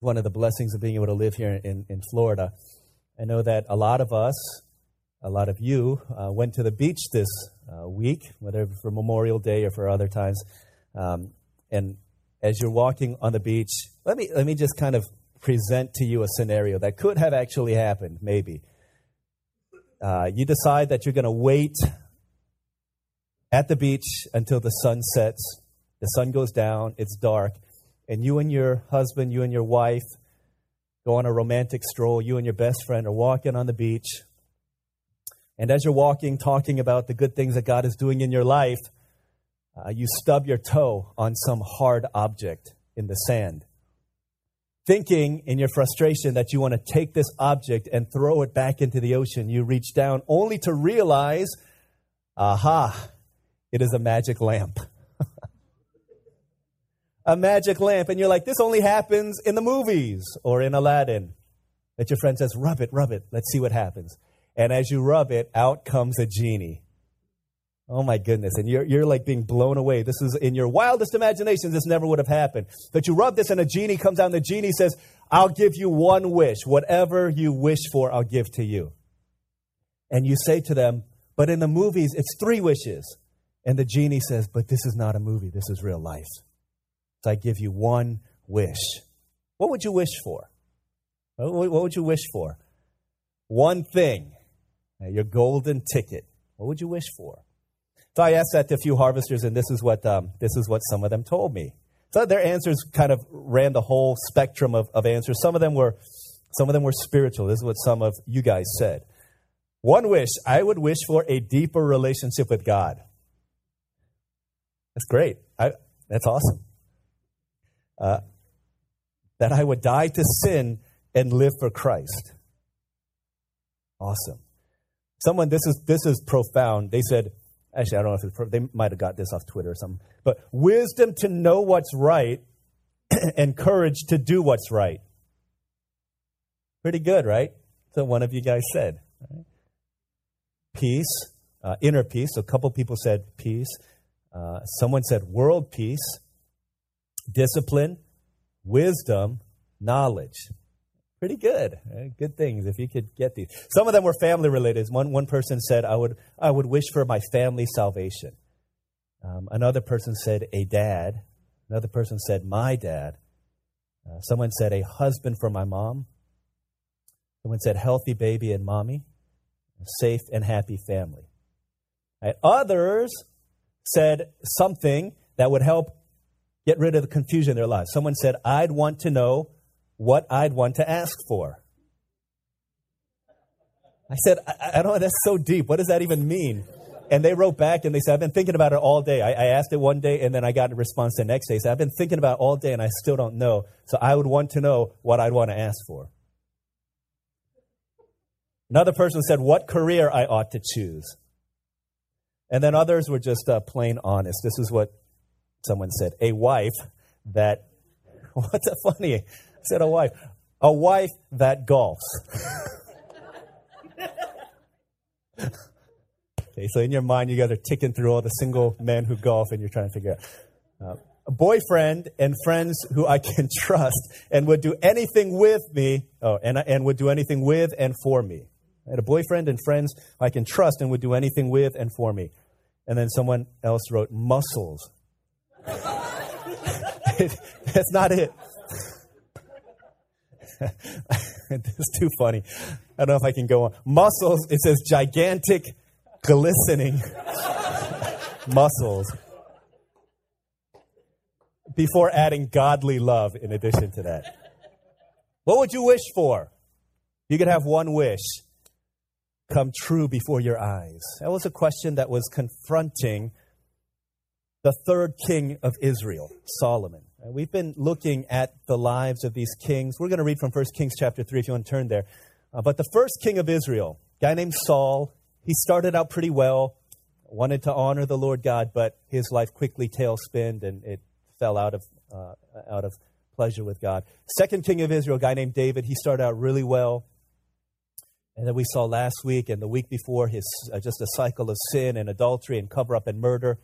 one of the blessings of being able to live here in, in Florida. I know that a lot of us, a lot of you, uh, went to the beach this uh, week, whether for Memorial Day or for other times. Um, and as you're walking on the beach, let me, let me just kind of present to you a scenario that could have actually happened, maybe. Uh, you decide that you're going to wait at the beach until the sun sets, the sun goes down, it's dark, and you and your husband, you and your wife go on a romantic stroll, you and your best friend are walking on the beach. And as you're walking, talking about the good things that God is doing in your life, uh, you stub your toe on some hard object in the sand. Thinking in your frustration that you want to take this object and throw it back into the ocean, you reach down only to realize, aha, it is a magic lamp a magic lamp, and you're like, this only happens in the movies or in Aladdin. That your friend says, rub it, rub it, let's see what happens. And as you rub it, out comes a genie. Oh my goodness. And you're, you're like being blown away. This is in your wildest imagination, this never would have happened. That you rub this, and a genie comes out, and the genie says, I'll give you one wish. Whatever you wish for, I'll give to you. And you say to them, But in the movies, it's three wishes. And the genie says, But this is not a movie, this is real life. I give you one wish. What would you wish for? What would you wish for? One thing, your golden ticket. What would you wish for? So I asked that to a few harvesters, and this is what um, this is what some of them told me. So their answers kind of ran the whole spectrum of, of answers. Some of them were some of them were spiritual. This is what some of you guys said. One wish, I would wish for a deeper relationship with God. That's great. I, that's awesome uh, that I would die to sin and live for Christ. Awesome. Someone, this is this is profound. They said, actually, I don't know if it's they might have got this off Twitter or something, but wisdom to know what's right and courage to do what's right. Pretty good, right? So one of you guys said. Right? Peace, uh, inner peace. So a couple people said peace. Uh, someone said world peace discipline, wisdom, knowledge. Pretty good. Good things if you could get these. Some of them were family related. One, one person said, I would, I would wish for my family salvation. Um, another person said, a dad. Another person said, my dad. Uh, someone said, a husband for my mom. Someone said, healthy baby and mommy. A safe and happy family. Right. Others said something that would help get rid of the confusion in their lives. Someone said, I'd want to know what I'd want to ask for. I said, I, I don't know, that's so deep. What does that even mean? And they wrote back and they said, I've been thinking about it all day. I, I, asked it one day and then I got a response the next day. So I've been thinking about all day and I still don't know. So I would want to know what I'd want to ask for. Another person said, What career I ought to choose. And then others were just uh, plain honest. This is what someone said, a wife that, what's that funny? I said a wife. A wife that golfs. okay, so in your mind, you guys are ticking through all the single men who golf and you're trying to figure out. Uh, a boyfriend and friends who I can trust and would do anything with me, oh, and, and would do anything with and for me. Had a boyfriend and friends I can trust and would do anything with and for me. And then someone else wrote muscles That's not it. it's too funny. I don't know if I can go on. Muscles, it says gigantic, glistening muscles. Before adding godly love in addition to that. What would you wish for? You could have one wish come true before your eyes. That was a question that was confronting the third king of Israel, Solomon. We've been looking at the lives of these kings. We're going to read from 1 Kings chapter 3 if you want to turn there. Uh, but the first king of Israel, guy named Saul, he started out pretty well, wanted to honor the Lord God, but his life quickly tailspinned and it fell out of, uh, out of pleasure with God. Second king of Israel, guy named David, he started out really well. And then we saw last week and the week before his uh, just a cycle of sin and adultery and cover up and murder.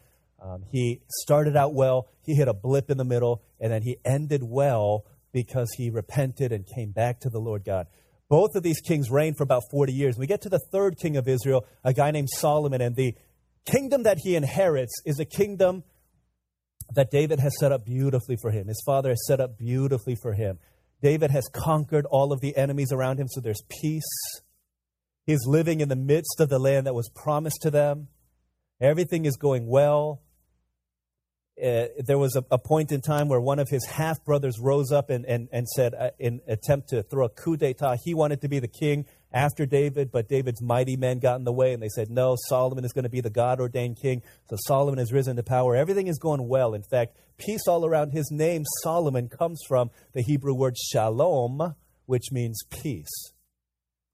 Um, he started out well, he hit a blip in the middle, and then he ended well, because he repented and came back to the Lord God. Both of these kings reigned for about 40 years. We get to the third king of Israel, a guy named Solomon, and the kingdom that he inherits is a kingdom that David has set up beautifully for him. His father has set up beautifully for him. David has conquered all of the enemies around him, so there's peace. He's living in the midst of the land that was promised to them. Everything is going well uh, there was a, a, point in time where one of his half brothers rose up and, and, and said, uh, in attempt to throw a coup d'etat, he wanted to be the king after David, but David's mighty men got in the way, and they said, No, Solomon is going to be the God ordained king. So Solomon has risen to power. Everything is going well. In fact, peace all around. His name, Solomon, comes from the Hebrew word shalom, which means peace.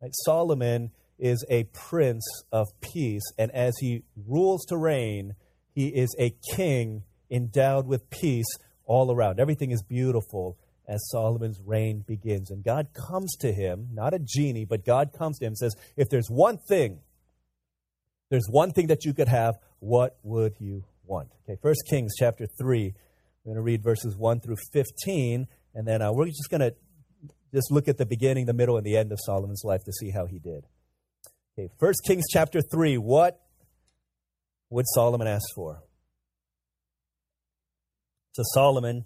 Right? Solomon is a prince of peace, and as he rules to reign, he is a king endowed with peace all around. Everything is beautiful as Solomon's reign begins. And God comes to him, not a genie, but God comes to him and says, If there's one thing, there's one thing that you could have, what would you want? Okay, First Kings chapter 3. We're going to read verses 1 through 15, and then uh, we're just going to just look at the beginning, the middle, and the end of Solomon's life to see how he did. Okay, First Kings chapter 3. What would Solomon ask for? So Solomon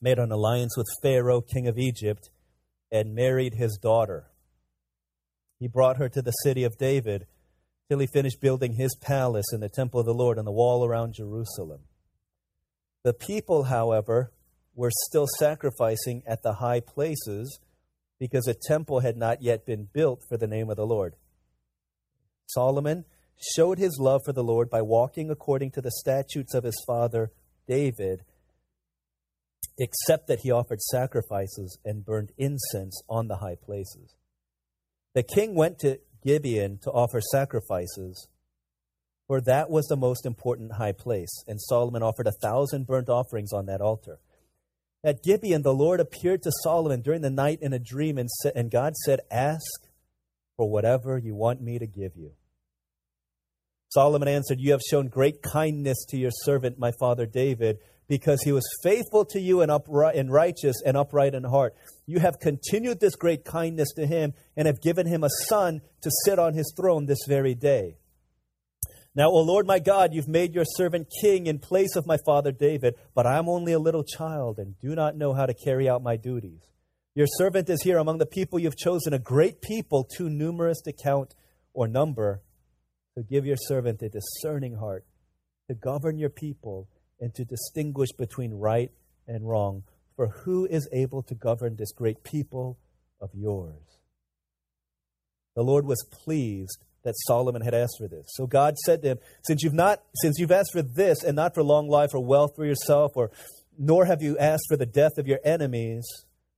made an alliance with Pharaoh, king of Egypt, and married his daughter. He brought her to the city of David till he finished building his palace in the temple of the Lord and the wall around Jerusalem. The people, however, were still sacrificing at the high places because a temple had not yet been built for the name of the Lord. Solomon showed his love for the Lord by walking according to the statutes of his father David, except that he offered sacrifices and burned incense on the high places. The king went to Gibeon to offer sacrifices, for that was the most important high place, and Solomon offered a thousand burnt offerings on that altar. At Gibeon, the Lord appeared to Solomon during the night in a dream, and, God said, Ask for whatever you want me to give you. Solomon answered, You have shown great kindness to your servant, my father David, because he was faithful to you and, upright, and righteous and upright in heart. You have continued this great kindness to him and have given him a son to sit on his throne this very day. Now, O Lord my God, you've made your servant king in place of my father David, but I am only a little child and do not know how to carry out my duties. Your servant is here among the people you've chosen, a great people, too numerous to count or number. So give your servant a discerning heart to govern your people and to distinguish between right and wrong. For who is able to govern this great people of yours? The Lord was pleased that Solomon had asked for this. So God said to him, Since you've not since you've asked for this and not for long life or wealth for yourself, or nor have you asked for the death of your enemies,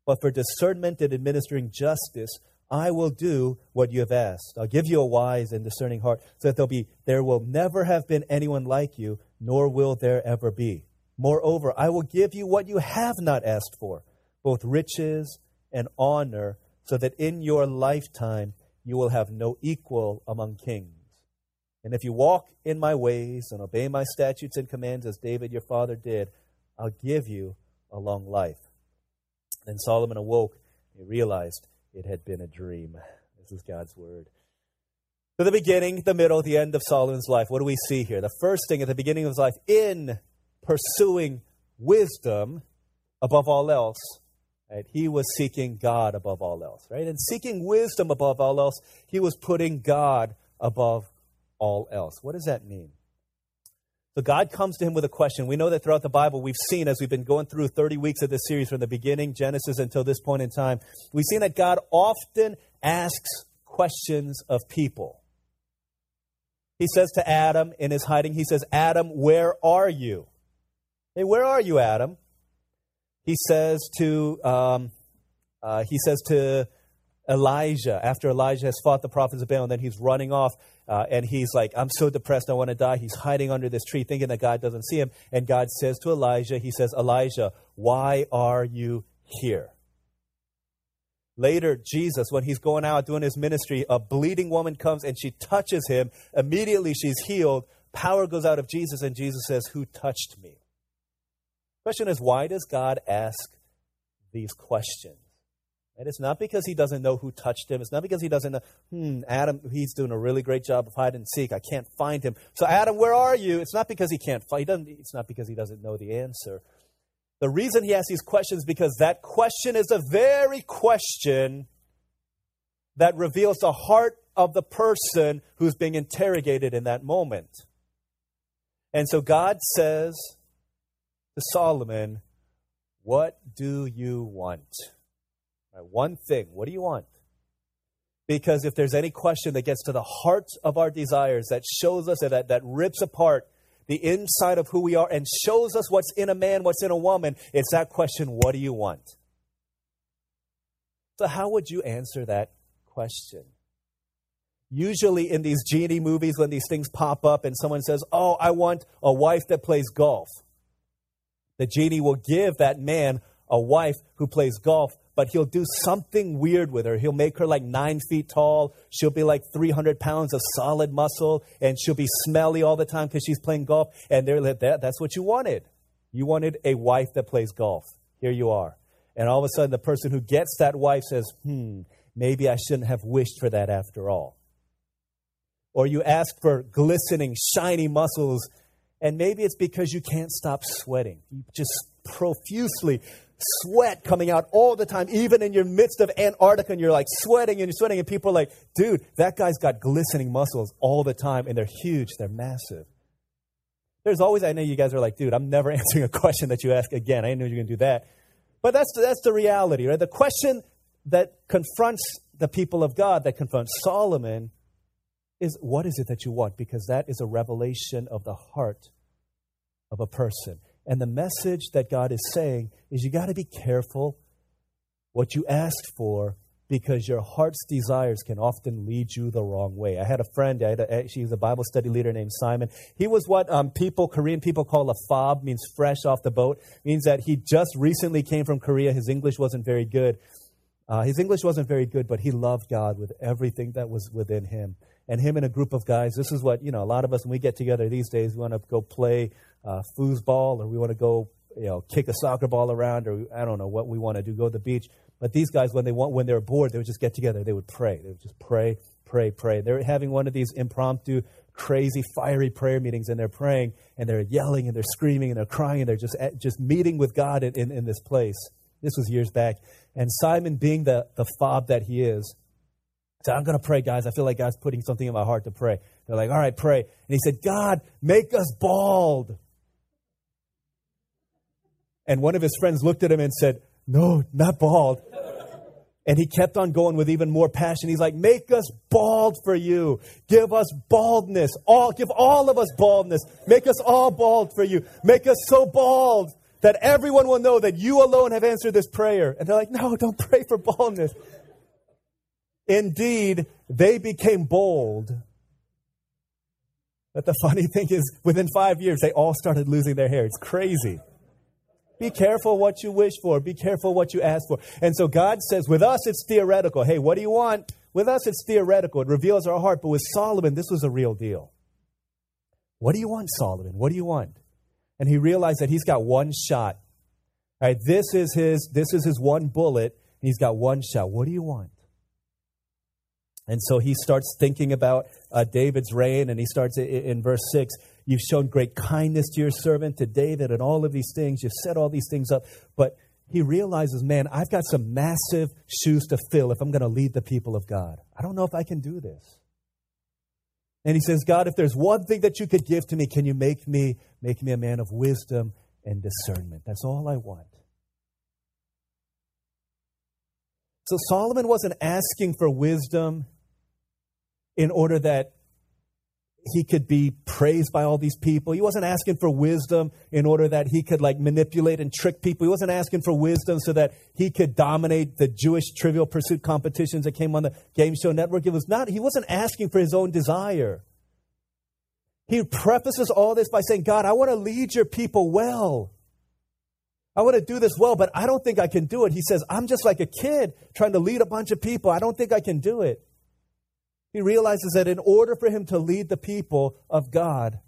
but for discernment and administering justice, I will do what you have asked. I'll give you a wise and discerning heart, so that there'll be, there will never have been anyone like you, nor will there ever be. Moreover, I will give you what you have not asked for, both riches and honor, so that in your lifetime you will have no equal among kings. And if you walk in my ways and obey my statutes and commands as David your father did, I'll give you a long life. Then Solomon awoke. He realized it had been a dream. This is God's word. So, the beginning, the middle, the end of Solomon's life. What do we see here? The first thing at the beginning of his life, in pursuing wisdom above all else, right, he was seeking God above all else, right? And seeking wisdom above all else, he was putting God above all else. What does that mean? So God comes to him with a question. We know that throughout the Bible, we've seen as we've been going through 30 weeks of this series from the beginning, Genesis, until this point in time, we've seen that God often asks questions of people. He says to Adam in his hiding, He says, Adam, where are you? Hey, where are you, Adam? He says to, um, uh, he says to Elijah, after Elijah has fought the prophets of Baal, and then he's running off, uh, and he's like, I'm so depressed, I want to die. He's hiding under this tree, thinking that God doesn't see him. And God says to Elijah, He says, Elijah, why are you here? Later, Jesus, when he's going out doing his ministry, a bleeding woman comes and she touches him. Immediately, she's healed. Power goes out of Jesus, and Jesus says, Who touched me? Question is, why does God ask these questions. And it's not because he doesn't know who touched him. It's not because he doesn't know, hmm, Adam, he's doing a really great job of hide and seek. I can't find him. So, Adam, where are you? It's not because he can't find him. It's not because he doesn't know the answer. The reason he asks these questions because that question is the very question that reveals the heart of the person who's being interrogated in that moment. And so God says to Solomon, What do you want? Right, one thing. What do you want? Because if there's any question that gets to the heart of our desires, that shows us, that, that rips apart the inside of who we are and shows us what's in a man, what's in a woman, it's that question, what do you want? So, how would you answer that question? Usually, in these genie movies, when these things pop up and someone says, Oh, I want a wife that plays golf, the genie will give that man a wife who plays golf but he'll do something weird with her. He'll make her like nine feet tall. She'll be like 300 pounds of solid muscle, and she'll be smelly all the time because she's playing golf. And they're like, that, that's what you wanted. You wanted a wife that plays golf. Here you are. And all of a sudden, the person who gets that wife says, hmm, maybe I shouldn't have wished for that after all. Or you ask for glistening, shiny muscles, and maybe it's because you can't stop sweating. You just profusely sweat coming out all the time, even in your midst of Antarctica, and you're like sweating and you're sweating, and people are like, dude, that guy's got glistening muscles all the time, and they're huge, they're massive. There's always, I know you guys are like, dude, I'm never answering a question that you ask again. I didn't know you were going to do that. But that's, that's the reality, right? The question that confronts the people of God, that confronts Solomon, is what is it that you want? Because that is a revelation of the heart of a person. And the message that God is saying is you got to be careful what you ask for because your heart's desires can often lead you the wrong way. I had a friend, I had a, was a Bible study leader named Simon. He was what um, people, Korean people call a fob, means fresh off the boat, means that he just recently came from Korea. His English wasn't very good. Uh, his English wasn't very good, but he loved God with everything that was within him. And him and a group of guys, this is what, you know, a lot of us, when we get together these days, we want to go play uh, foosball or we want to go, you know, kick a soccer ball around or I don't know what we want to do, go to the beach. But these guys, when they want, when they're bored, they would just get together. They would pray. They would just pray, pray, pray. They're having one of these impromptu, crazy, fiery prayer meetings, and they're praying, and they're yelling, and they're screaming, and they're crying, and they're just just meeting with God in, in, in this place. This was years back. And Simon, being the, the fob that he is, said, I'm going to pray, guys. I feel like God's putting something in my heart to pray. They're like, all right, pray. And he said, God, make us bald. And one of his friends looked at him and said, No, not bald. And he kept on going with even more passion. He's like, Make us bald for you. Give us baldness. All, give all of us baldness. Make us all bald for you. Make us so bald that everyone will know that you alone have answered this prayer. And they're like, No, don't pray for baldness. Indeed, they became bold. But the funny thing is, within five years, they all started losing their hair. It's crazy. Be careful what you wish for. Be careful what you ask for. And so God says, with us, it's theoretical. Hey, what do you want? With us, it's theoretical. It reveals our heart. But with Solomon, this was a real deal. What do you want, Solomon? What do you want? And he realized that he's got one shot. All right, this is his, this is his one bullet, and he's got one shot. What do you want? And so he starts thinking about uh, David's reign, and he starts in, in verse 6 You've shown great kindness to your servant, to David, and all of these things. You've set all these things up. But he realizes, man, I've got some massive shoes to fill if I'm going to lead the people of God. I don't know if I can do this. And he says, God, if there's one thing that you could give to me, can you make me make me a man of wisdom and discernment? That's all I want. So Solomon wasn't asking for wisdom in order that he could be praised by all these people. He wasn't asking for wisdom in order that he could like manipulate and trick people. He wasn't asking for wisdom so that he could dominate the Jewish trivial pursuit competitions that came on the game show network. It was not, he wasn't asking for his own desire. He prefaces all this by saying, God, I want to lead your people well. I want to do this well, but I don't think I can do it. He says, I'm just like a kid trying to lead a bunch of people. I don't think I can do it he realizes that in order for him to lead the people of God,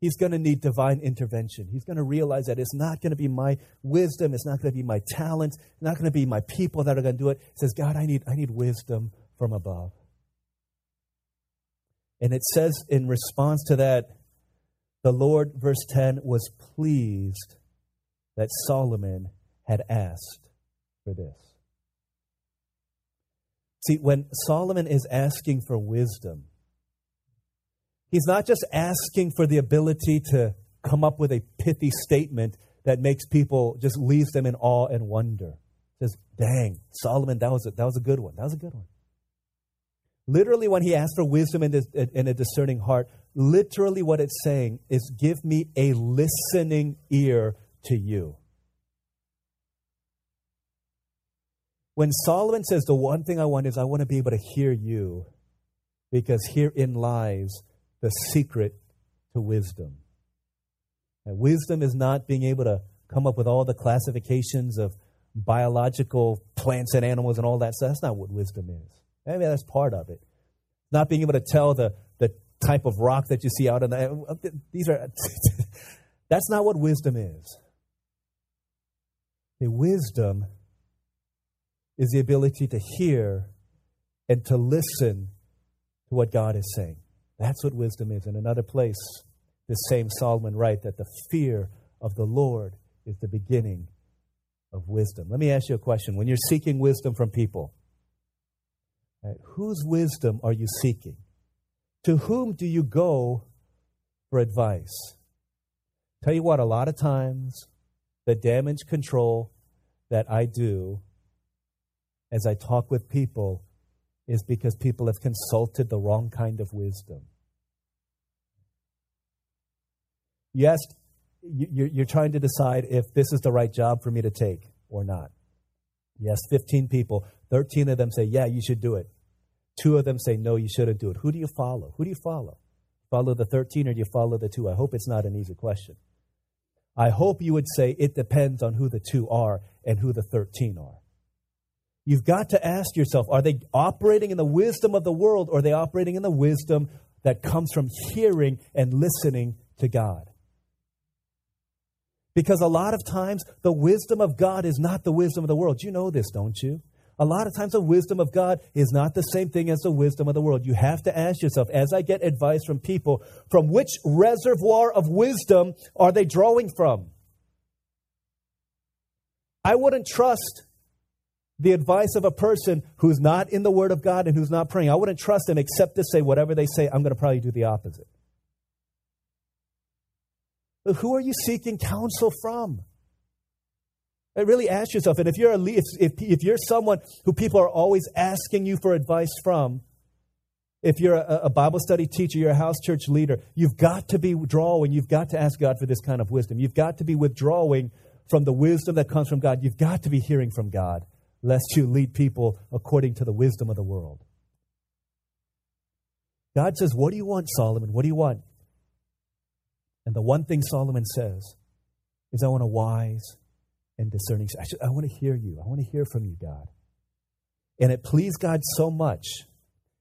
He's going to need divine intervention. He's going to realize that it's not going to be my wisdom, it's not going to be my talent, it's not going to be my people that are going to do it. He says, God, I need, I need wisdom from above. And it says in response to that, the Lord, verse 10, was pleased that Solomon had asked for this. See, when Solomon is asking for wisdom, he's not just asking for the ability to come up with a pithy statement that makes people just leaves them in awe and wonder. Says, dang, Solomon, that was a, that was a good one. That was a good one. Literally, when he asked for wisdom and a discerning heart, literally what it's saying is, give me a listening ear to you. When Solomon says, the one thing I want is I want to be able to hear you, because herein lies the secret to wisdom. And wisdom is not being able to come up with all the classifications of biological plants and animals and all that stuff. That's not what wisdom is. I mean, that's part of it. Not being able to tell the, the type of rock that you see out in the. These are. that's not what wisdom is. The wisdom is the ability to hear and to listen to what God is saying. That's what wisdom is. In another place, the same Solomon writes that the fear of the Lord is the beginning of wisdom. Let me ask you a question. When you're seeking wisdom from people, right, whose wisdom are you seeking? To whom do you go for advice? Tell you what, a lot of times the damage control that I do as I talk with people is because people have consulted the wrong kind of wisdom. Yes, you're trying to decide if this is the right job for me to take or not. Yes, 15 people, 13 of them say, yeah, you should do it. Two of them say, no, you shouldn't do it. Who do you follow? Who do you follow? Follow the 13 or do you follow the two? I hope it's not an easy question. I hope you would say it depends on who the two are and who the 13 are. You've got to ask yourself are they operating in the wisdom of the world or are they operating in the wisdom that comes from hearing and listening to God? Because a lot of times the wisdom of God is not the wisdom of the world. You know this, don't you? A lot of times the wisdom of God is not the same thing as the wisdom of the world. You have to ask yourself, as I get advice from people, from which reservoir of wisdom are they drawing from? I wouldn't trust the advice of a person who's not in the Word of God and who's not praying. I wouldn't trust them except to say whatever they say, I'm going to probably do the opposite. But who are you seeking counsel from? Really ask yourself, and if you're a if, if, if you're someone who people are always asking you for advice from, if you're a, a, Bible study teacher, you're a house church leader, you've got to be withdrawing. You've got to ask God for this kind of wisdom. You've got to be withdrawing from the wisdom that comes from God. You've got to be hearing from God lest you lead people according to the wisdom of the world. God says, What do you want, Solomon? What do you want? And the one thing Solomon says is, I want a wise and discerning. I, I want to hear you. I want to hear from you, God. And it pleased God so much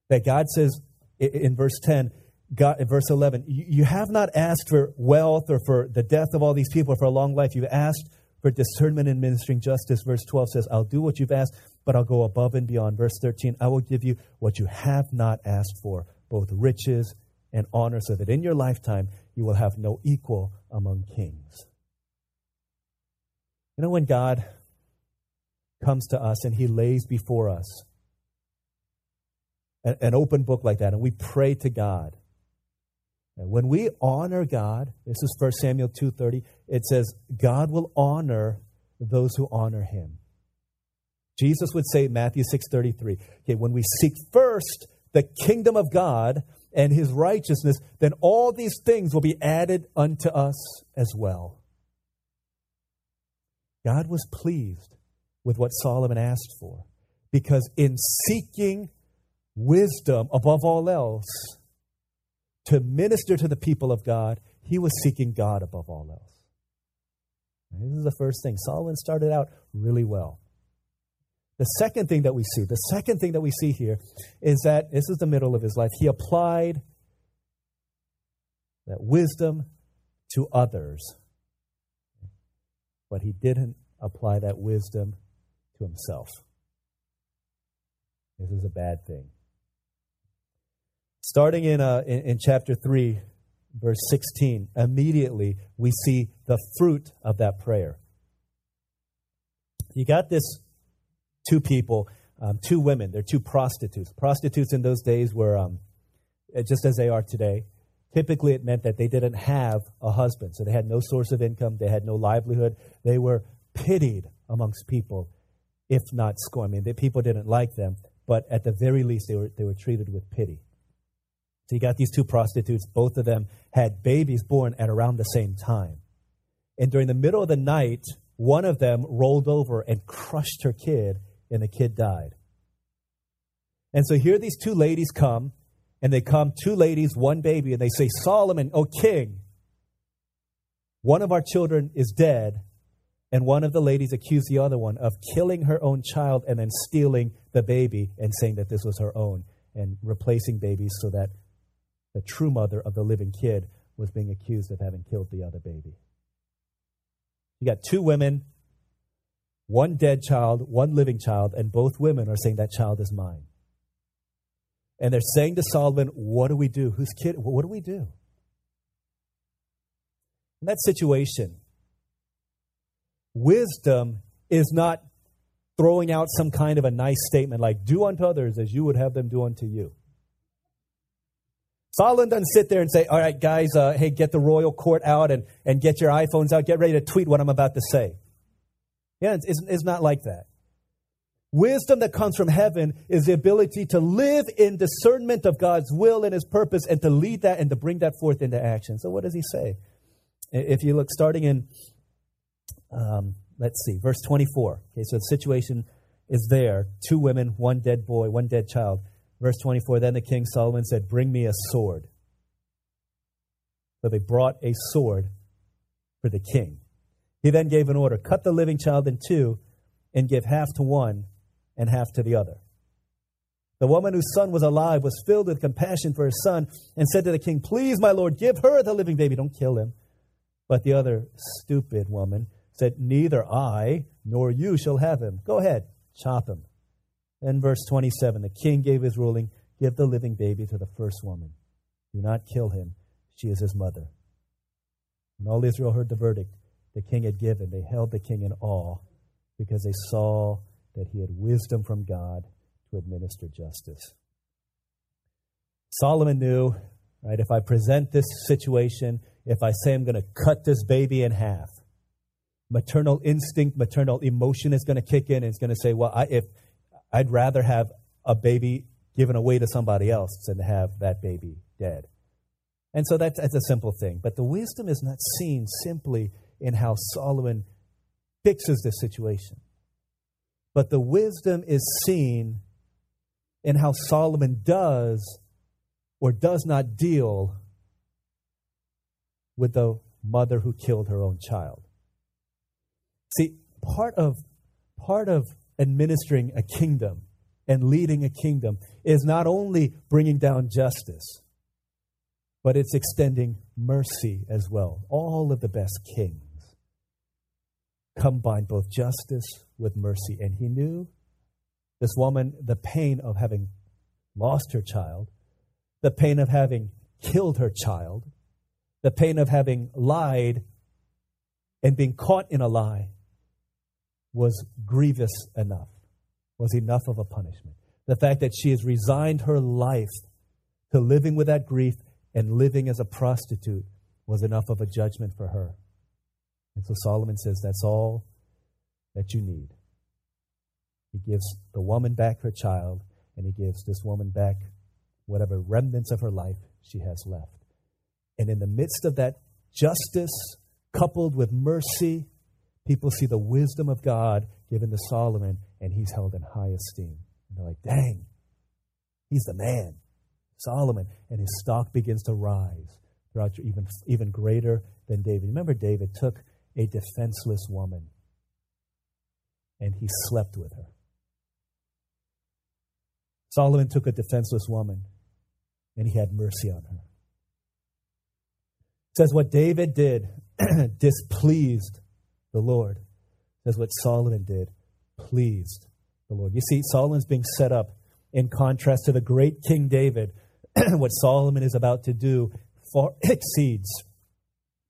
that God says in verse 10, God, in verse 11, you have not asked for wealth or for the death of all these people or for a long life. You've asked for discernment in ministering justice. Verse 12 says, I'll do what you've asked, but I'll go above and beyond. Verse 13, I will give you what you have not asked for, both riches and honor, so that in your lifetime you will have no equal among kings. You know, when God comes to us and he lays before us an, open book like that, and we pray to God, when we honor God, this is 1 Samuel 2:30, it says God will honor those who honor him. Jesus would say Matthew 6:33, okay, when we seek first the kingdom of God and his righteousness, then all these things will be added unto us as well. God was pleased with what Solomon asked for because in seeking wisdom above all else, to minister to the people of God, he was seeking God above all else. And this is the first thing. Solomon started out really well. The second thing that we see, the second thing that we see here is that this is the middle of his life. He applied that wisdom to others, but he didn't apply that wisdom to himself. This is a bad thing. Starting in, uh, in, in chapter 3, verse 16, immediately we see the fruit of that prayer. You got this two people, um, two women, they're two prostitutes. Prostitutes in those days were um, just as they are today. Typically, it meant that they didn't have a husband, so they had no source of income, they had no livelihood. They were pitied amongst people, if not scorned. I mean, the people didn't like them, but at the very least, they were, they were treated with pity. So you got these two prostitutes, both of them had babies born at around the same time. And during the middle of the night, one of them rolled over and crushed her kid, and the kid died. And so here these two ladies come, and they come, two ladies, one baby, and they say, Solomon, O king, one of our children is dead, and one of the ladies accused the other one of killing her own child and then stealing the baby and saying that this was her own and replacing babies so that the true mother of the living kid was being accused of having killed the other baby. You got two women, one dead child, one living child, and both women are saying that child is mine. And they're saying to Solomon, What do we do? Whose kid? What do we do? In that situation, Wisdom is not throwing out some kind of a nice statement like, do unto others as you would have them do unto you. Solomon doesn't sit there and say, all right, guys, uh, hey, get the royal court out and, and get your iPhones out. Get ready to tweet what I'm about to say. Yeah, it's, it's not like that. Wisdom that comes from heaven is the ability to live in discernment of God's will and his purpose and to lead that and to bring that forth into action. So, what does he say? If you look starting in um, let's see, verse 24. Okay, so the situation is there two women, one dead boy, one dead child. Verse 24 Then the king Solomon said, Bring me a sword. So they brought a sword for the king. He then gave an order cut the living child in two and give half to one and half to the other. The woman whose son was alive was filled with compassion for her son and said to the king, Please, my lord, give her the living baby. Don't kill him. But the other stupid woman said, Neither I nor you shall have him. Go ahead, chop him. Then, verse 27 the king gave his ruling give the living baby to the first woman. Do not kill him. She is his mother. When all Israel heard the verdict the king had given, they held the king in awe because they saw that he had wisdom from God to administer justice. Solomon knew, right, if I present this situation, if I say I'm going to cut this baby in half, maternal instinct, maternal emotion is going to kick in and it's going to say, well, I, if I'd rather have a baby given away to somebody else than have that baby dead. And so that's, that's a simple thing. But the wisdom is not seen simply in how Solomon fixes the situation, but the wisdom is seen in how Solomon does or does not deal with the mother who killed her own child. See, part of part of administering a kingdom and leading a kingdom is not only bringing down justice, but it's extending mercy as well. All of the best kings combine both justice with mercy. And he knew this woman the pain of having lost her child, the pain of having killed her child, the pain of having lied and being caught in a lie was grievous enough, was enough of a punishment. The fact that she has resigned her life to living with that grief and living as a prostitute was enough of a judgment for her. And so Solomon says, That's all that you need. He gives the woman back her child, and he gives this woman back whatever remnants of her life she has left. And in the midst of that justice, coupled with mercy, people see the wisdom of God given to Solomon, and he's held in high esteem. And they're like, dang, he's the man, Solomon. And his stock begins to rise throughout even, even greater than David. Remember, David took a defenseless woman and he slept with her. Solomon took a defenseless woman and he had mercy on her. says what David did displeased the Lord. It says what Solomon did pleased the Lord. You see, Solomon's being set up in contrast to the great King David. what Solomon is about to do far exceeds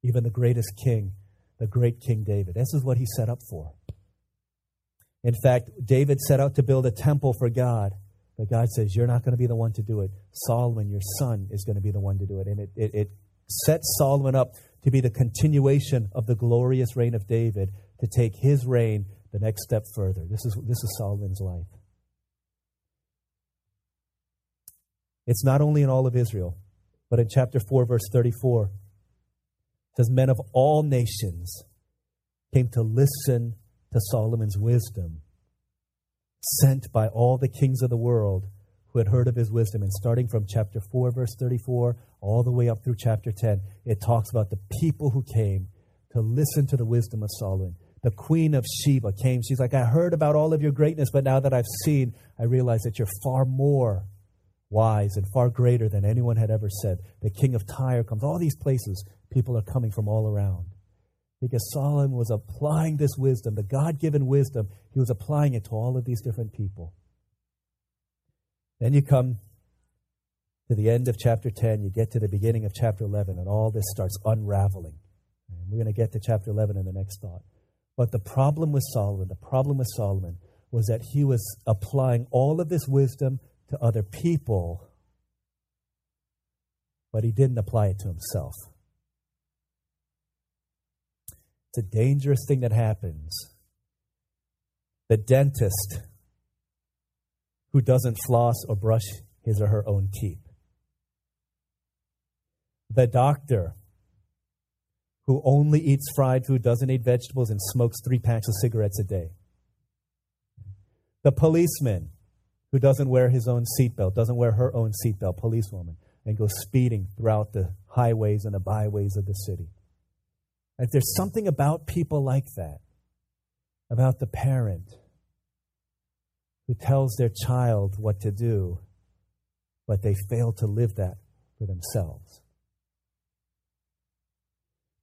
even the greatest king, the great King David. This is what he set up for. In fact, David set out to build a temple for God. But God says, You're not going to be the one to do it. Solomon, your son, is going to be the one to do it. And it, it, it sets Solomon up to be the continuation of the glorious reign of David, to take his reign the next step further. This is, this is Solomon's life. It's not only in all of Israel, but in chapter 4, verse 34, it says, Men of all nations came to listen to Solomon's wisdom, sent by all the kings of the world who had heard of his wisdom. And starting from chapter 4, verse 34, all the way up through chapter 10, it talks about the people who came to listen to the wisdom of Solomon. The queen of Sheba came. She's like, I heard about all of your greatness, but now that I've seen, I realize that you're far more wise and far greater than anyone had ever said. The king of Tyre comes. All these places, people are coming from all around because Solomon was applying this wisdom, the God given wisdom, he was applying it to all of these different people. Then you come to the end of chapter 10, you get to the beginning of chapter 11, and all this starts unraveling. And we're going to get to chapter 11 in the next thought. But the problem with Solomon, the problem with Solomon was that he was applying all of this wisdom to other people, but he didn't apply it to himself. It's a dangerous thing that happens. The dentist who doesn't floss or brush his or her own teeth. The doctor who only eats fried food, doesn't eat vegetables, and smokes three packs of cigarettes a day. The policeman who doesn't wear his own seatbelt, doesn't wear her own seatbelt, policewoman, and goes speeding throughout the highways and the byways of the city. If there's something about people like that, about the parent who tells their child what to do, but they fail to live that for themselves.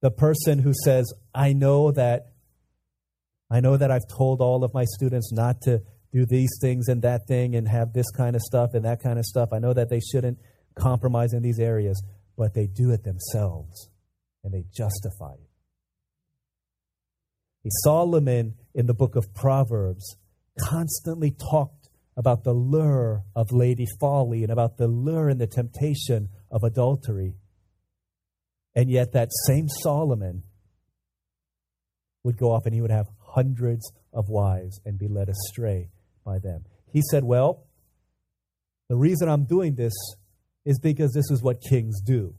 The person who says, I know that I know that I've told all of my students not to do these things and that thing and have this kind of stuff and that kind of stuff. I know that they shouldn't compromise in these areas, but they do it themselves and they justify it. Solomon in the book of Proverbs constantly talked about the lure of Lady Folly and about the lure and the temptation of adultery. And yet, that same Solomon would go off and he would have hundreds of wives and be led astray by them. He said, Well, the reason I'm doing this is because this is what kings do.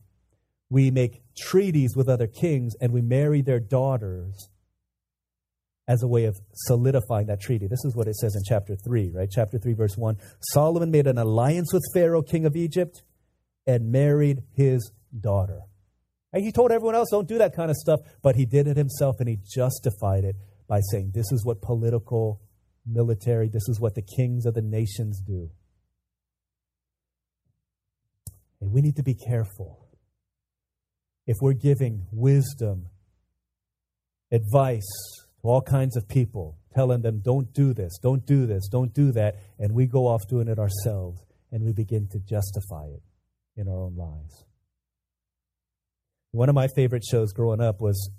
We make treaties with other kings and we marry their daughters as a way of solidifying that treaty. This is what it says in chapter 3, right? Chapter 3, verse 1. Solomon made an alliance with Pharaoh, king of Egypt, and married his daughter. And he told everyone else, don't do that kind of stuff, but he did it himself and he justified it by saying, this is what political, military, this is what the kings of the nations do. And we need to be careful. If we're giving wisdom, advice, to all kinds of people, telling them, don't do this, don't do this, don't do that, and we go off doing it ourselves and we begin to justify it in our own lives. One of my favorite shows growing up was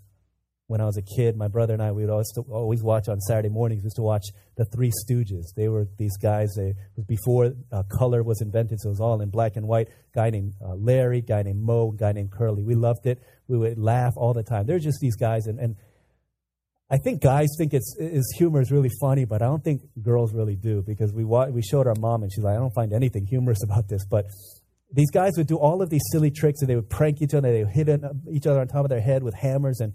when I was a kid, my brother and I, we would always, always watch on Saturday mornings, we used to watch The Three Stooges. They were these guys, they, before uh, color was invented, so it was all in black and white. Guy named uh, Larry, guy named Moe, guy named Curly. We loved it. We would laugh all the time. They're just these guys, and, and I think guys think it's his humor is really funny, but I don't think girls really do because we wa- we showed our mom and she's like, I don't find anything humorous about this. But these guys would do all of these silly tricks and they would prank each other. They would hit each other on top of their head with hammers and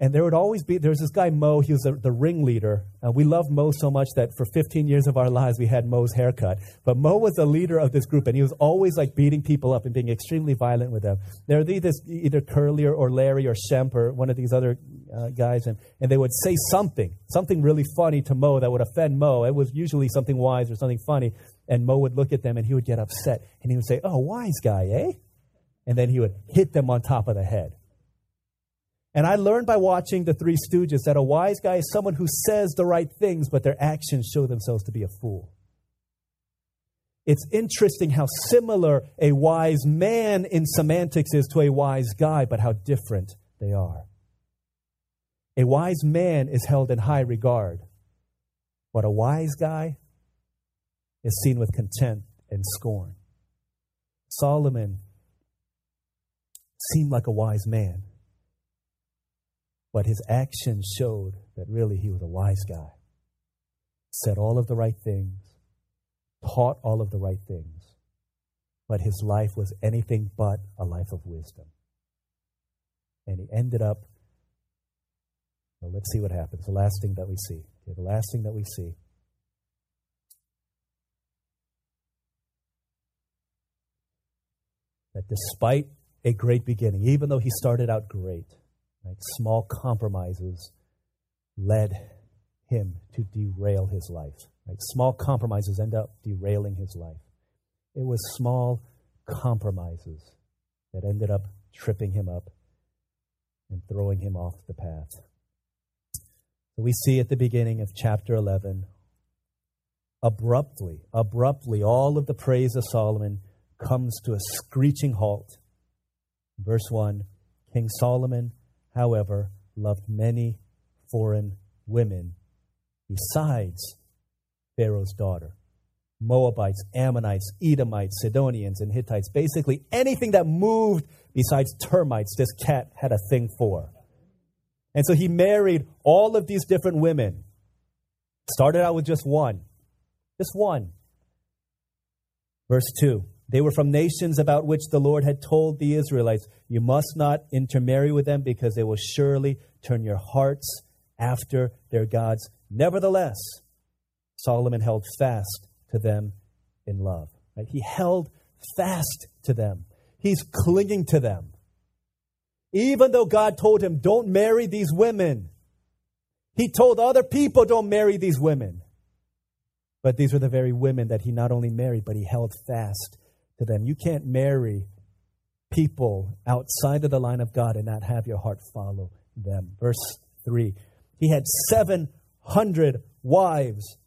and there would always be, there was this guy, Moe, he was the, the ringleader. Uh, we loved Moe so much that for 15 years of our lives, we had Moe's haircut. But Moe was the leader of this group, and he was always like beating people up and being extremely violent with them. There were either, either Curly or, or Larry or Shemp or one of these other uh, guys, and, and they would say something, something really funny to Moe that would offend Moe. It was usually something wise or something funny, and Moe would look at them and he would get upset, and he would say, Oh, wise guy, eh? And then he would hit them on top of the head And I learned by watching The Three Stooges that a wise guy is someone who says the right things, but their actions show themselves to be a fool. It's interesting how similar a wise man in semantics is to a wise guy, but how different they are. A wise man is held in high regard, but a wise guy is seen with contempt and scorn. Solomon seemed like a wise man, but his actions showed that really he was a wise guy. Said all of the right things, taught all of the right things, but his life was anything but a life of wisdom. And he ended up, well, let's see what happens. The last thing that we see. Okay, the last thing that we see. That despite a great beginning, even though he started out great, right, small compromises led him to derail his life. Right? Small compromises end up derailing his life. It was small compromises that ended up tripping him up and throwing him off the path. So we see at the beginning of chapter 11, abruptly, abruptly, all of the praise of Solomon comes to a screeching halt. Verse 1 King Solomon, however, loved many foreign women besides Pharaoh's daughter. Moabites, Ammonites, Edomites, Sidonians, and Hittites. Basically, anything that moved besides termites, this cat had a thing for. And so he married all of these different women. Started out with just one. Just one. Verse 2 They were from nations about which the Lord had told the Israelites, You must not intermarry with them because they will surely turn your hearts after their gods. Nevertheless, Solomon held fast to them in love. Right? He held fast to them. He's clinging to them. Even though God told him, don't marry these women, he told other people, don't marry these women. But these were the very women that he not only married, but he held fast to them. You can't marry people outside of the line of God and not have your heart follow them. Verse 3 He had 700 wives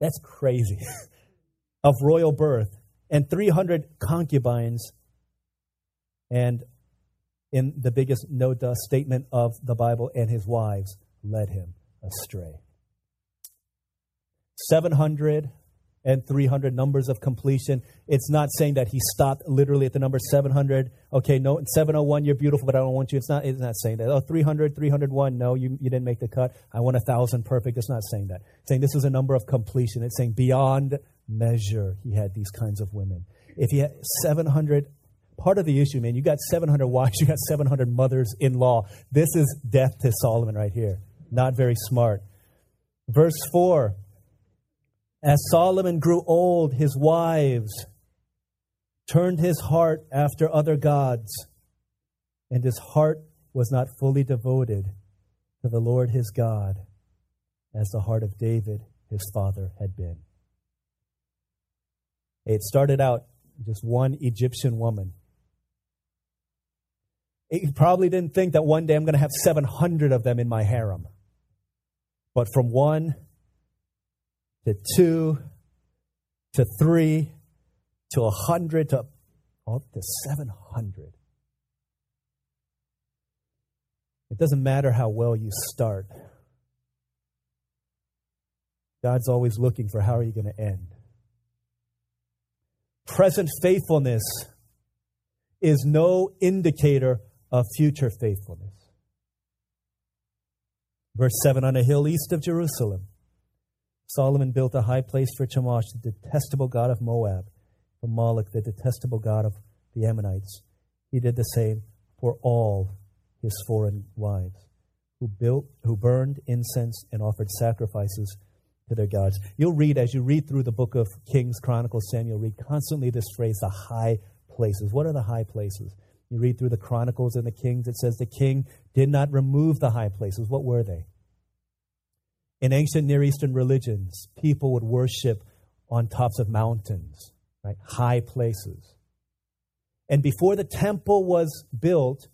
that's crazy. of royal birth, and 300 concubines, and in the biggest no dust statement of the Bible, and his wives led him astray. 700 and 300 numbers of completion. It's not saying that he stopped literally at the number 700. Okay, no, 701, you're beautiful, but I don't want you. It's not, it's not saying that. Oh, 300, 301, no, you, you didn't make the cut. I want a 1,000, perfect. It's not saying that. It's saying this is a number of completion. It's saying beyond measure, he had these kinds of women. If he had 700, part of the issue, man, you got 700 wives, you got 700 mothers in law. This is death to Solomon right here. Not very smart. Verse 4 as Solomon grew old, his wives turned his heart after other gods, and his heart was not fully devoted to the Lord his God as the heart of David, his father, had been. It started out just one Egyptian woman. He probably didn't think that one day I'm going to have 700 of them in my harem. But from one to two to three to a hundred to up to 700. It doesn't matter how well you start. God's always looking for how are you going to end. Present faithfulness is no indicator of future faithfulness. Verse 7 On a hill east of Jerusalem, Solomon built a high place for Chemosh, the detestable god of Moab, for Moloch, the detestable god of the Ammonites. He did the same for all his foreign wives, who built, who burned incense and offered sacrifices to their gods. You'll read as you read through the book of Kings, Chronicles, Samuel, read constantly this phrase, the high places. What are the high places? You read through the Chronicles and the Kings, it says the king did not remove the high places. What were they? In ancient Near Eastern religions, people would worship on tops of mountains, right? High places. And before the temple was built,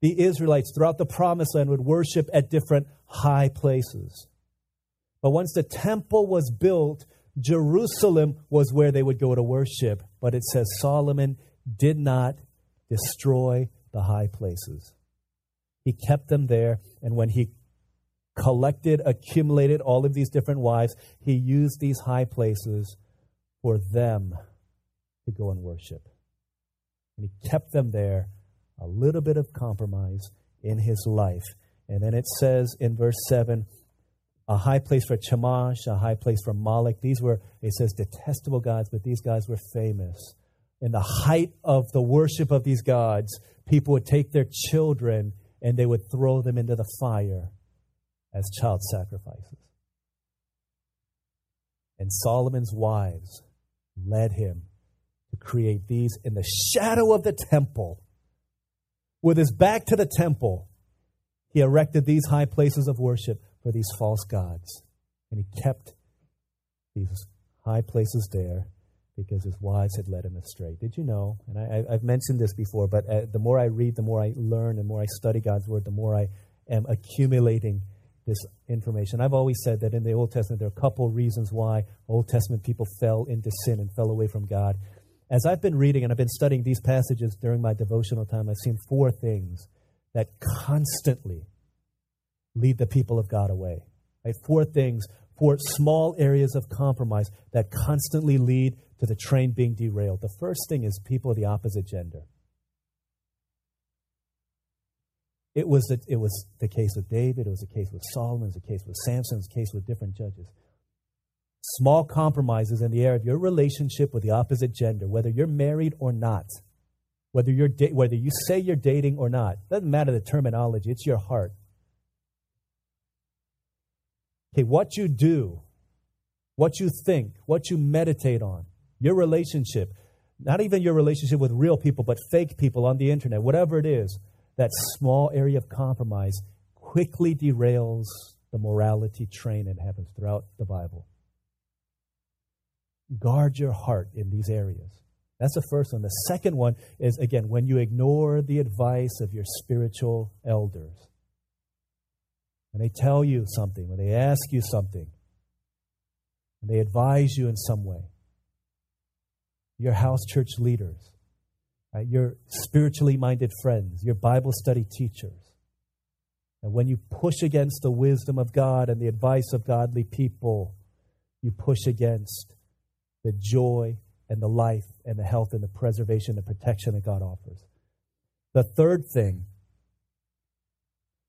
the Israelites throughout the promised land would worship at different high places. But once the temple was built, Jerusalem was where they would go to worship. But it says Solomon did not destroy the high places. He kept them there, and when he collected, accumulated all of these different wives, he used these high places for them to go and worship. And he kept them there, a little bit of compromise in his life. And then it says in verse 7 a high place for Chemosh, a high place for Moloch. These were, it says, detestable gods, but these guys were famous. In the height of the worship of these gods, people would take their children and they would throw them into the fire as child sacrifices. And Solomon's wives led him to create these in the shadow of the temple. With his back to the temple, he erected these high places of worship for these false gods. And he kept these high places there because his wives had led him astray. Did you know? And I, have mentioned this before, but uh, the more I read, the more I learn, and the more I study God's word, the more I am accumulating this information. I've always said that in the Old Testament, there are a couple reasons why Old Testament people fell into sin and fell away from God. As I've been reading and I've been studying these passages during my devotional time, I've seen four things that constantly lead the people of God away. Right? Four things, four small areas of compromise that constantly lead to the train being derailed. The first thing is people of the opposite gender. It was, the, it was the case with David, it was the case with Solomon, it was the case with Samson, it was the case with different judges. Small compromises in the area of your relationship with the opposite gender, whether you're married or not, whether, you're da- whether you say you're dating or not, doesn't matter the terminology, it's your heart. Okay, what you do, what you think, what you meditate on, your relationship, not even your relationship with real people, but fake people on the internet, whatever it is, that small area of compromise quickly derails the morality train that happens throughout the Bible. Guard your heart in these areas. That's the first one. The second one is, again, when you ignore the advice of your spiritual elders. When they tell you something, when they ask you something, when they advise you in some way, your house church leaders, right, your spiritually minded friends, your Bible study teachers. And when you push against the wisdom of God and the advice of godly people, you push against the joy and the life and the health and the preservation and protection that God offers. The third thing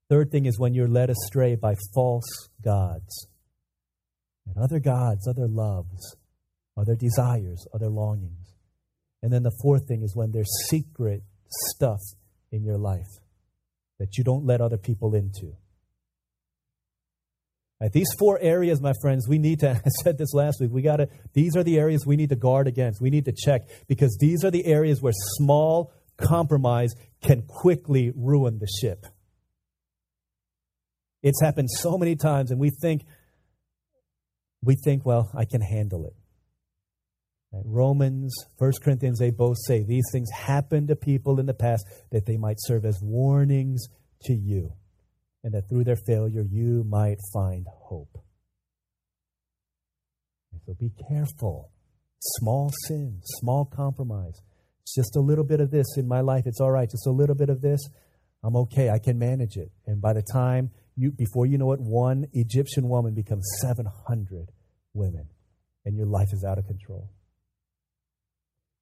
Third thing is when you're led astray by false gods and other gods, other loves, other desires, other longings. And then the fourth thing is when there's secret stuff in your life that you don't let other people into. Right, these four areas, my friends, we need to, I said this last week, we got to, these are the areas we need to guard against. We need to check because these are the areas where small compromise can quickly ruin the ship. It's happened so many times, and we think, we think, well, I can handle it. Romans, 1 Corinthians, they both say these things happened to people in the past that they might serve as warnings to you, and that through their failure you might find hope. So be careful. Small sin, small compromise. It's just a little bit of this in my life. It's all right. Just a little bit of this. I'm okay. I can manage it. And by the time you, before you know it, one Egyptian woman becomes 700 women, and your life is out of control.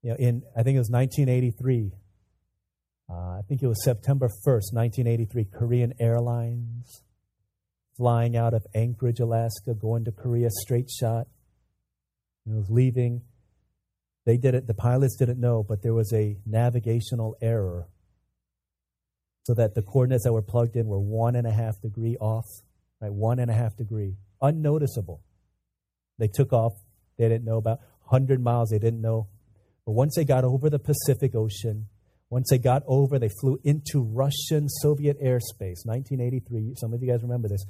You know, in I think it was 1983. Uh, I think it was September 1st, 1983. Korean Airlines flying out of Anchorage, Alaska, going to Korea, straight shot. It was leaving. They did it. The pilots didn't know, but there was a navigational error so that the coordinates that were plugged in were one and a half degree off, right? One and a half degree, unnoticeable. They took off. They didn't know about 100 miles. They didn't know. But once they got over the Pacific Ocean, once they got over, they flew into Russian Soviet airspace, 1983. Some of you guys remember this.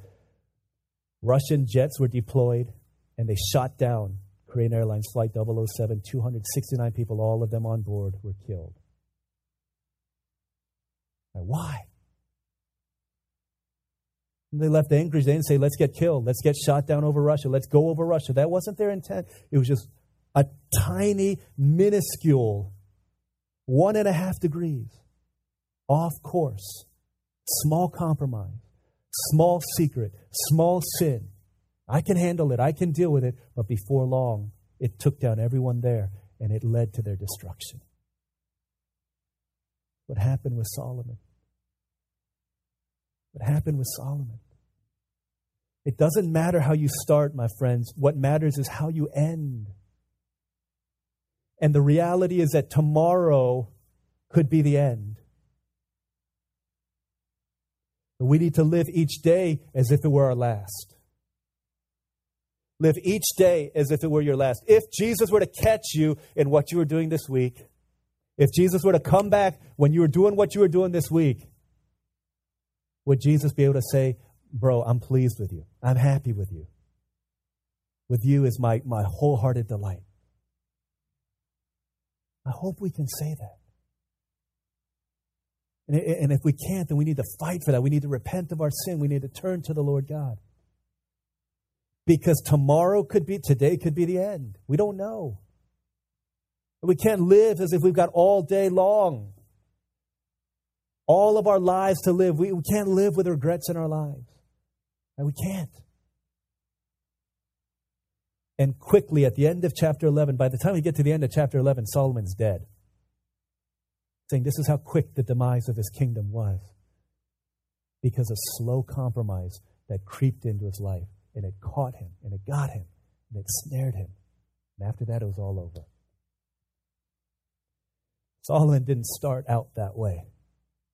Russian jets were deployed and they shot down Korean Airlines Flight 007. 269 people, all of them on board, were killed. Why? They left Anchorage. They didn't say, let's get killed. Let's get shot down over Russia. Let's go over Russia. That wasn't their intent. It was just a tiny, minuscule, one and a half degrees off course, small compromise, small secret, small sin. I can handle it. I can deal with it. But before long, it took down everyone there and it led to their destruction. What happened with Solomon? What happened with Solomon? It doesn't matter how you start, my friends. What matters is how you end. And the reality is that tomorrow could be the end. We need to live each day as if it were our last. Live each day as if it were your last. If Jesus were to catch you in what you were doing this week, if Jesus were to come back when you were doing what you were doing this week, would Jesus be able to say, Bro, I'm pleased with you. I'm happy with you. With you is my, my wholehearted delight. I hope we can say that. And if we can't, then we need to fight for that. We need to repent of our sin. We need to turn to the Lord God. Because tomorrow could be, today could be the end. We don't know. We can't live as if we've got all day long. All of our lives to live. We, we can't live with regrets in our lives. And we can't. And quickly, at the end of chapter 11, by the time we get to the end of chapter 11, Solomon's dead saying this is how quick the demise of his kingdom was because of slow compromise that creeped into his life and it caught him and it got him and it snared him. And after that, it was all over. Solomon didn't start out that way.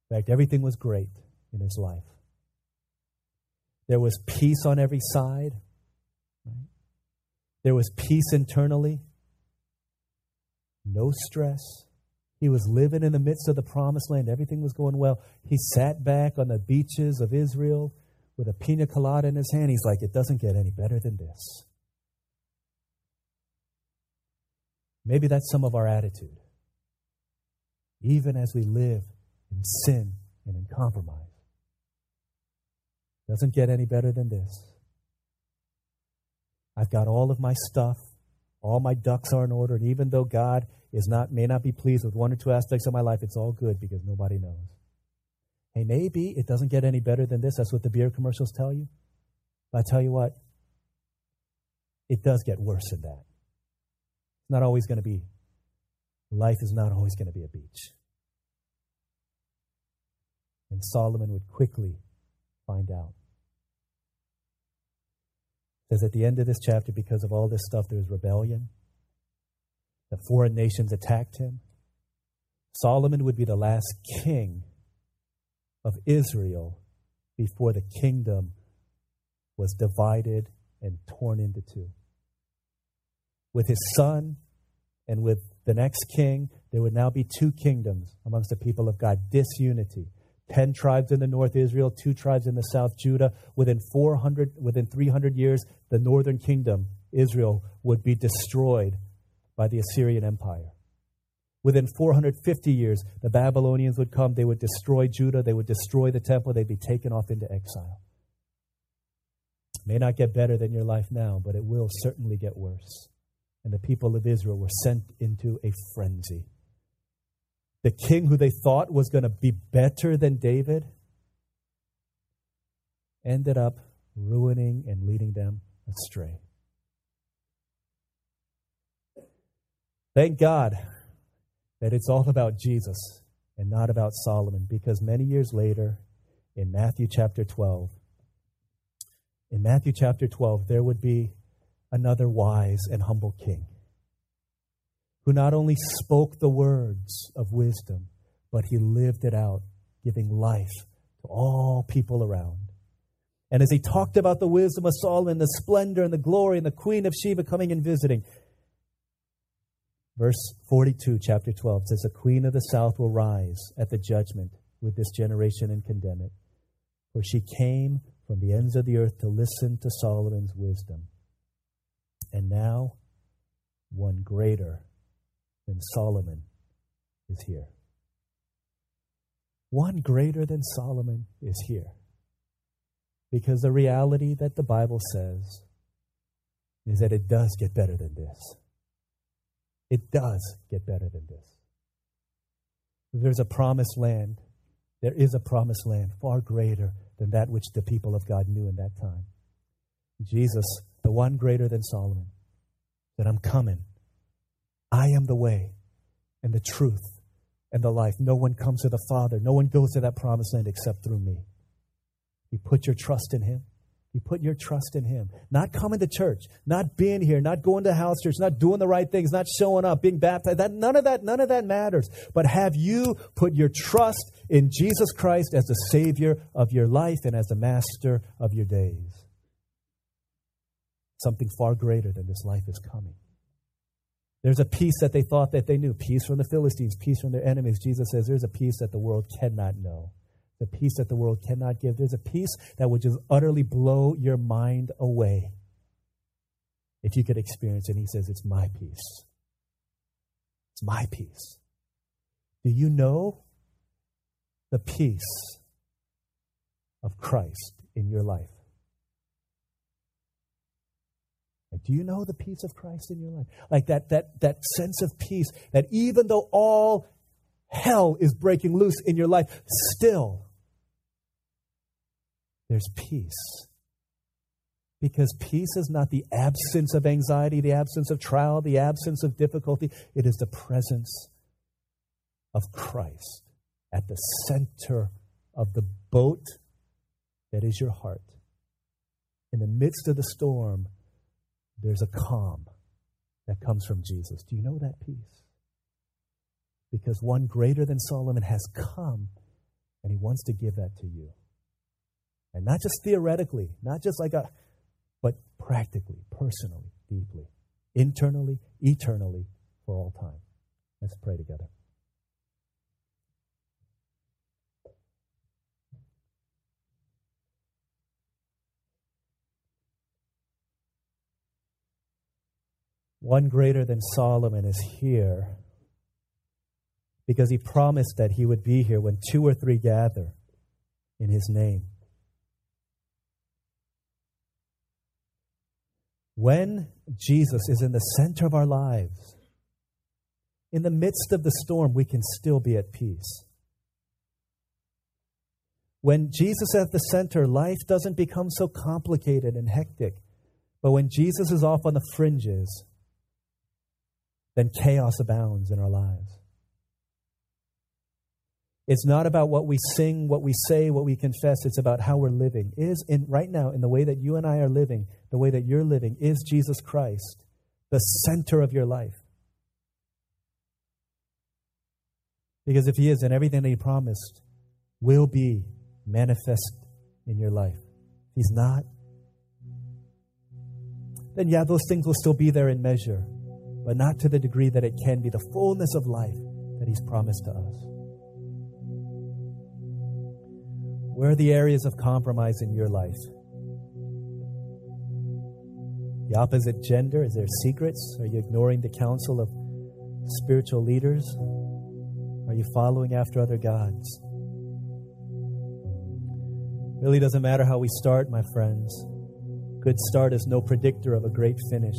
In fact, everything was great in his life. There was peace on every side. There was peace internally. No stress. He was living in the midst of the promised land. Everything was going well. He sat back on the beaches of Israel with a pina colada in his hand. He's like, it doesn't get any better than this. Maybe that's some of our attitude. Even as we live in sin and in compromise. Doesn't get any better than this. I've got all of my stuff. All my ducks are in order. And even though God is not may not be pleased with one or two aspects of my life, it's all good because nobody knows. Hey, maybe it doesn't get any better than this. That's what the beer commercials tell you. But I tell you what, it does get worse than that. It's not always going to be, life is not always going to be a beach. And Solomon would quickly find out. Says at the end of this chapter, because of all this stuff, there's rebellion the foreign nations attacked him. Solomon would be the last king of Israel before the kingdom was divided and torn into two. With his son and with the next king, there would now be two kingdoms amongst the people of God, disunity. Ten tribes in the north, Israel, two tribes in the south, Judah. Within 400, within 300 years, the northern kingdom, Israel, would be destroyed by the Assyrian Empire. Within 450 years, the Babylonians would come, they would destroy Judah, they would destroy the temple, they'd be taken off into exile. It may not get better than your life now, but it will certainly get worse. And the people of Israel were sent into a frenzy. The king who they thought was going to be better than David ended up ruining and leading them astray. Thank God that it's all about Jesus and not about Solomon, because many years later, in Matthew chapter 12, in Matthew chapter 12, there would be another wise and humble king who not only spoke the words of wisdom, but he lived it out, giving life to all people around. And as he talked about the wisdom of Solomon, the splendor and the glory, and the queen of Sheba coming and visiting, Verse 42, chapter 12 says, The queen of the south will rise at the judgment with this generation and condemn it. For she came from the ends of the earth to listen to Solomon's wisdom. And now, one greater than Solomon is here. One greater than Solomon is here. Because the reality that the Bible says is that it does get better than this. It does get better than this. There's a promised land. There is a promised land far greater than that which the people of God knew in that time. Jesus, the one greater than Solomon, said, I'm coming. I am the way and the truth and the life. No one comes to the Father. No one goes to that promised land except through me. You put your trust in Him. You put your trust in Him. Not coming to church, not being here, not going to house church, not doing the right things, not showing up, being baptized. That, none of that, none of that matters. But have you put your trust in Jesus Christ as the Savior of your life and as the Master of your days? Something far greater than this life is coming. There's a peace that they thought that they knew. Peace from the Philistines, peace from their enemies. Jesus says there's a peace that the world cannot know the peace that the world cannot give. There's a peace that would just utterly blow your mind away if you could experience it. And he says, It's my peace. It's my peace. Do you know the peace of Christ in your life? Do you know the peace of Christ in your life? Like that, that, that sense of peace that even though all hell is breaking loose in your life, still there's peace. Because peace is not the absence of anxiety, the absence of trial, the absence of difficulty. It is the presence of Christ at the center of the boat that is your heart. In the midst of the storm, there's a calm that comes from Jesus. Do you know that peace? Because one greater than Solomon has come, and he wants to give that to you. And not just theoretically, not just like a, but practically, personally, deeply, internally, eternally, for all time. Let's pray together. One greater than Solomon is here because he promised that he would be here when two or three gather in his name. When Jesus is in the center of our lives, in the midst of the storm, we can still be at peace. When Jesus is at the center, life doesn't become so complicated and hectic. But when Jesus is off on the fringes, then chaos abounds in our lives. It's not about what we sing, what we say, what we confess. It's about how we're living. Is in right now, in the way that you and I are living, the way that you're living, is Jesus Christ the center of your life? Because if He is, then everything that He promised will be manifest in your life. If He's not, then yeah, those things will still be there in measure, but not to the degree that it can be the fullness of life that He's promised to us. Where are the areas of compromise in your life? The opposite gender? Is there secrets? Are you ignoring the counsel of spiritual leaders? Are you following after other gods? Really doesn't matter how we start, my friends. Good start is no predictor of a great finish.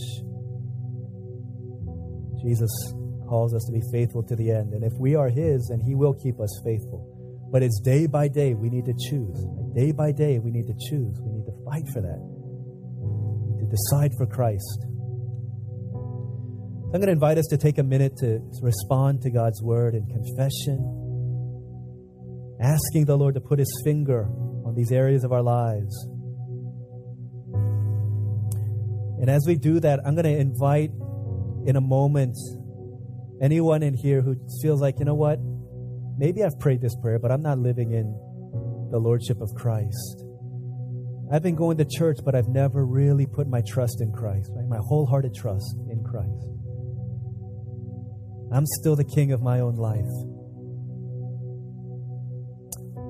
Jesus calls us to be faithful to the end. And if we are His, then He will keep us faithful. But it's day by day we need to choose. Day by day we need to choose. We need to fight for that. To decide for Christ. I'm going to invite us to take a minute to respond to God's word in confession, asking the Lord to put his finger on these areas of our lives. And as we do that, I'm going to invite in a moment anyone in here who feels like, you know what? maybe I've prayed this prayer, but I'm not living in the Lordship of Christ. I've been going to church, but I've never really put my trust in Christ, right? my wholehearted trust in Christ. I'm still the king of my own life.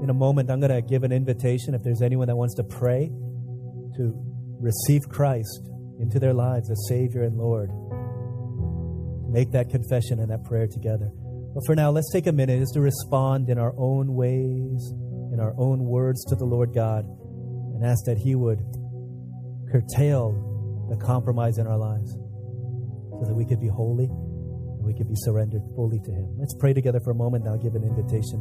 In a moment, I'm going to give an invitation if there's anyone that wants to pray to receive Christ into their lives as Savior and Lord. Make that confession and that prayer together. But for now, let's take a minute just to respond in our own ways, in our own words to the Lord God, and and ask that He would curtail the compromise in our lives so that we could be holy and we could be surrendered fully to Him. Let's pray together for a moment. Now, give an invitation.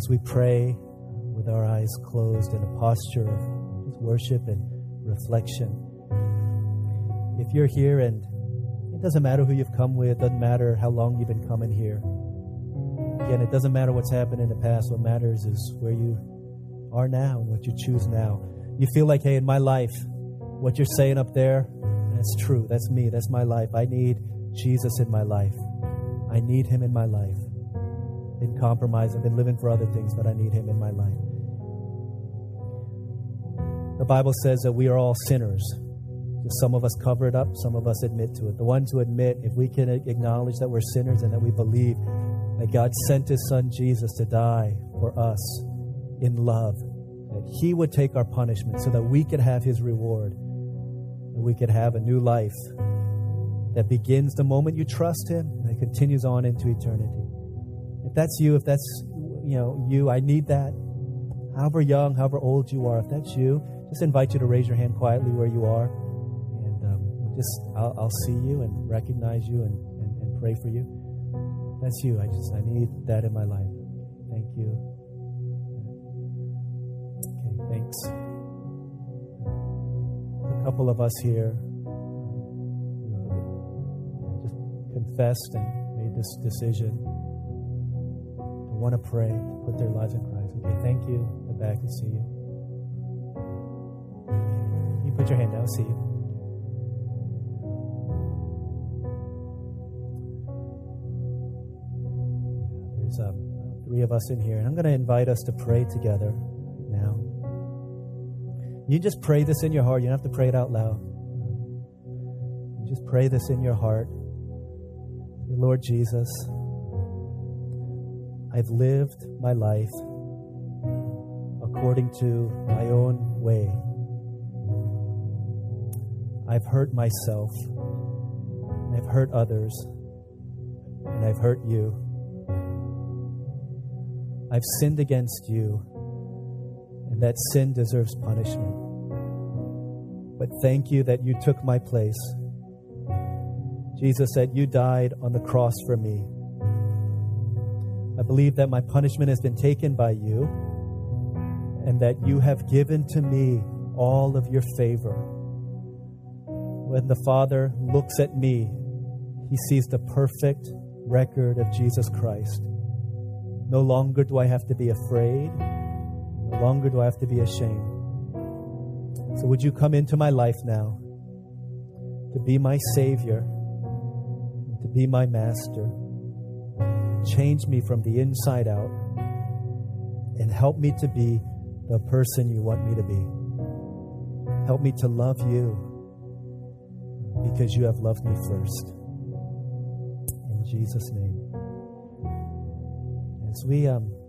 As we pray uh, with our eyes closed in a posture of worship and reflection, if you're here and it doesn't matter who you've come with, doesn't matter how long you've been coming here. Again, it doesn't matter what's happened in the past. What matters is where you are now and what you choose now. You feel like, hey, in my life, what you're saying up there, that's true. That's me. That's my life. I need Jesus in my life. I need him in my life. Been compromised. I've been living for other things, but I need him in my life. The Bible says that we are all sinners. Some of us cover it up, some of us admit to it. The ones who admit, if we can acknowledge that we're sinners and that we believe that God sent his son Jesus to die for us in love, that he would take our punishment so that we could have his reward, and we could have a new life that begins the moment you trust him and continues on into eternity. If that's you, if that's you know you, I need that. However young, however old you are, if that's you, just invite you to raise your hand quietly where you are, and um, just I'll, I'll, see you and recognize you and, and, and pray for you. That's you. I just I need that in my life. Thank you. Okay, thanks. A couple of us here just confessed and made this decision want to pray, put their lives in Christ. Okay, thank you. The back to see you. You put your hand down, see you. There's um, three of us in here, and I'm going to invite us to pray together now. You just pray this in your heart. You don't have to pray it out loud. You just pray this in your heart. Lord Jesus, I've lived my life according to my own way. I've hurt myself, I've hurt others, and I've hurt you. I've sinned against you, and that sin deserves punishment. But thank you that you took my place. Jesus said, You died on the cross for me believe that my punishment has been taken by you and that you have given to me all of your favor. When the Father looks at me, he sees the perfect record of Jesus Christ. No longer do I have to be afraid. No longer do I have to be ashamed. So, would you come into my life now to be my Savior, to be my Master? Change me from the inside out and help me to be the person you want me to be. Help me to love you because you have loved me first. In Jesus' name. As we um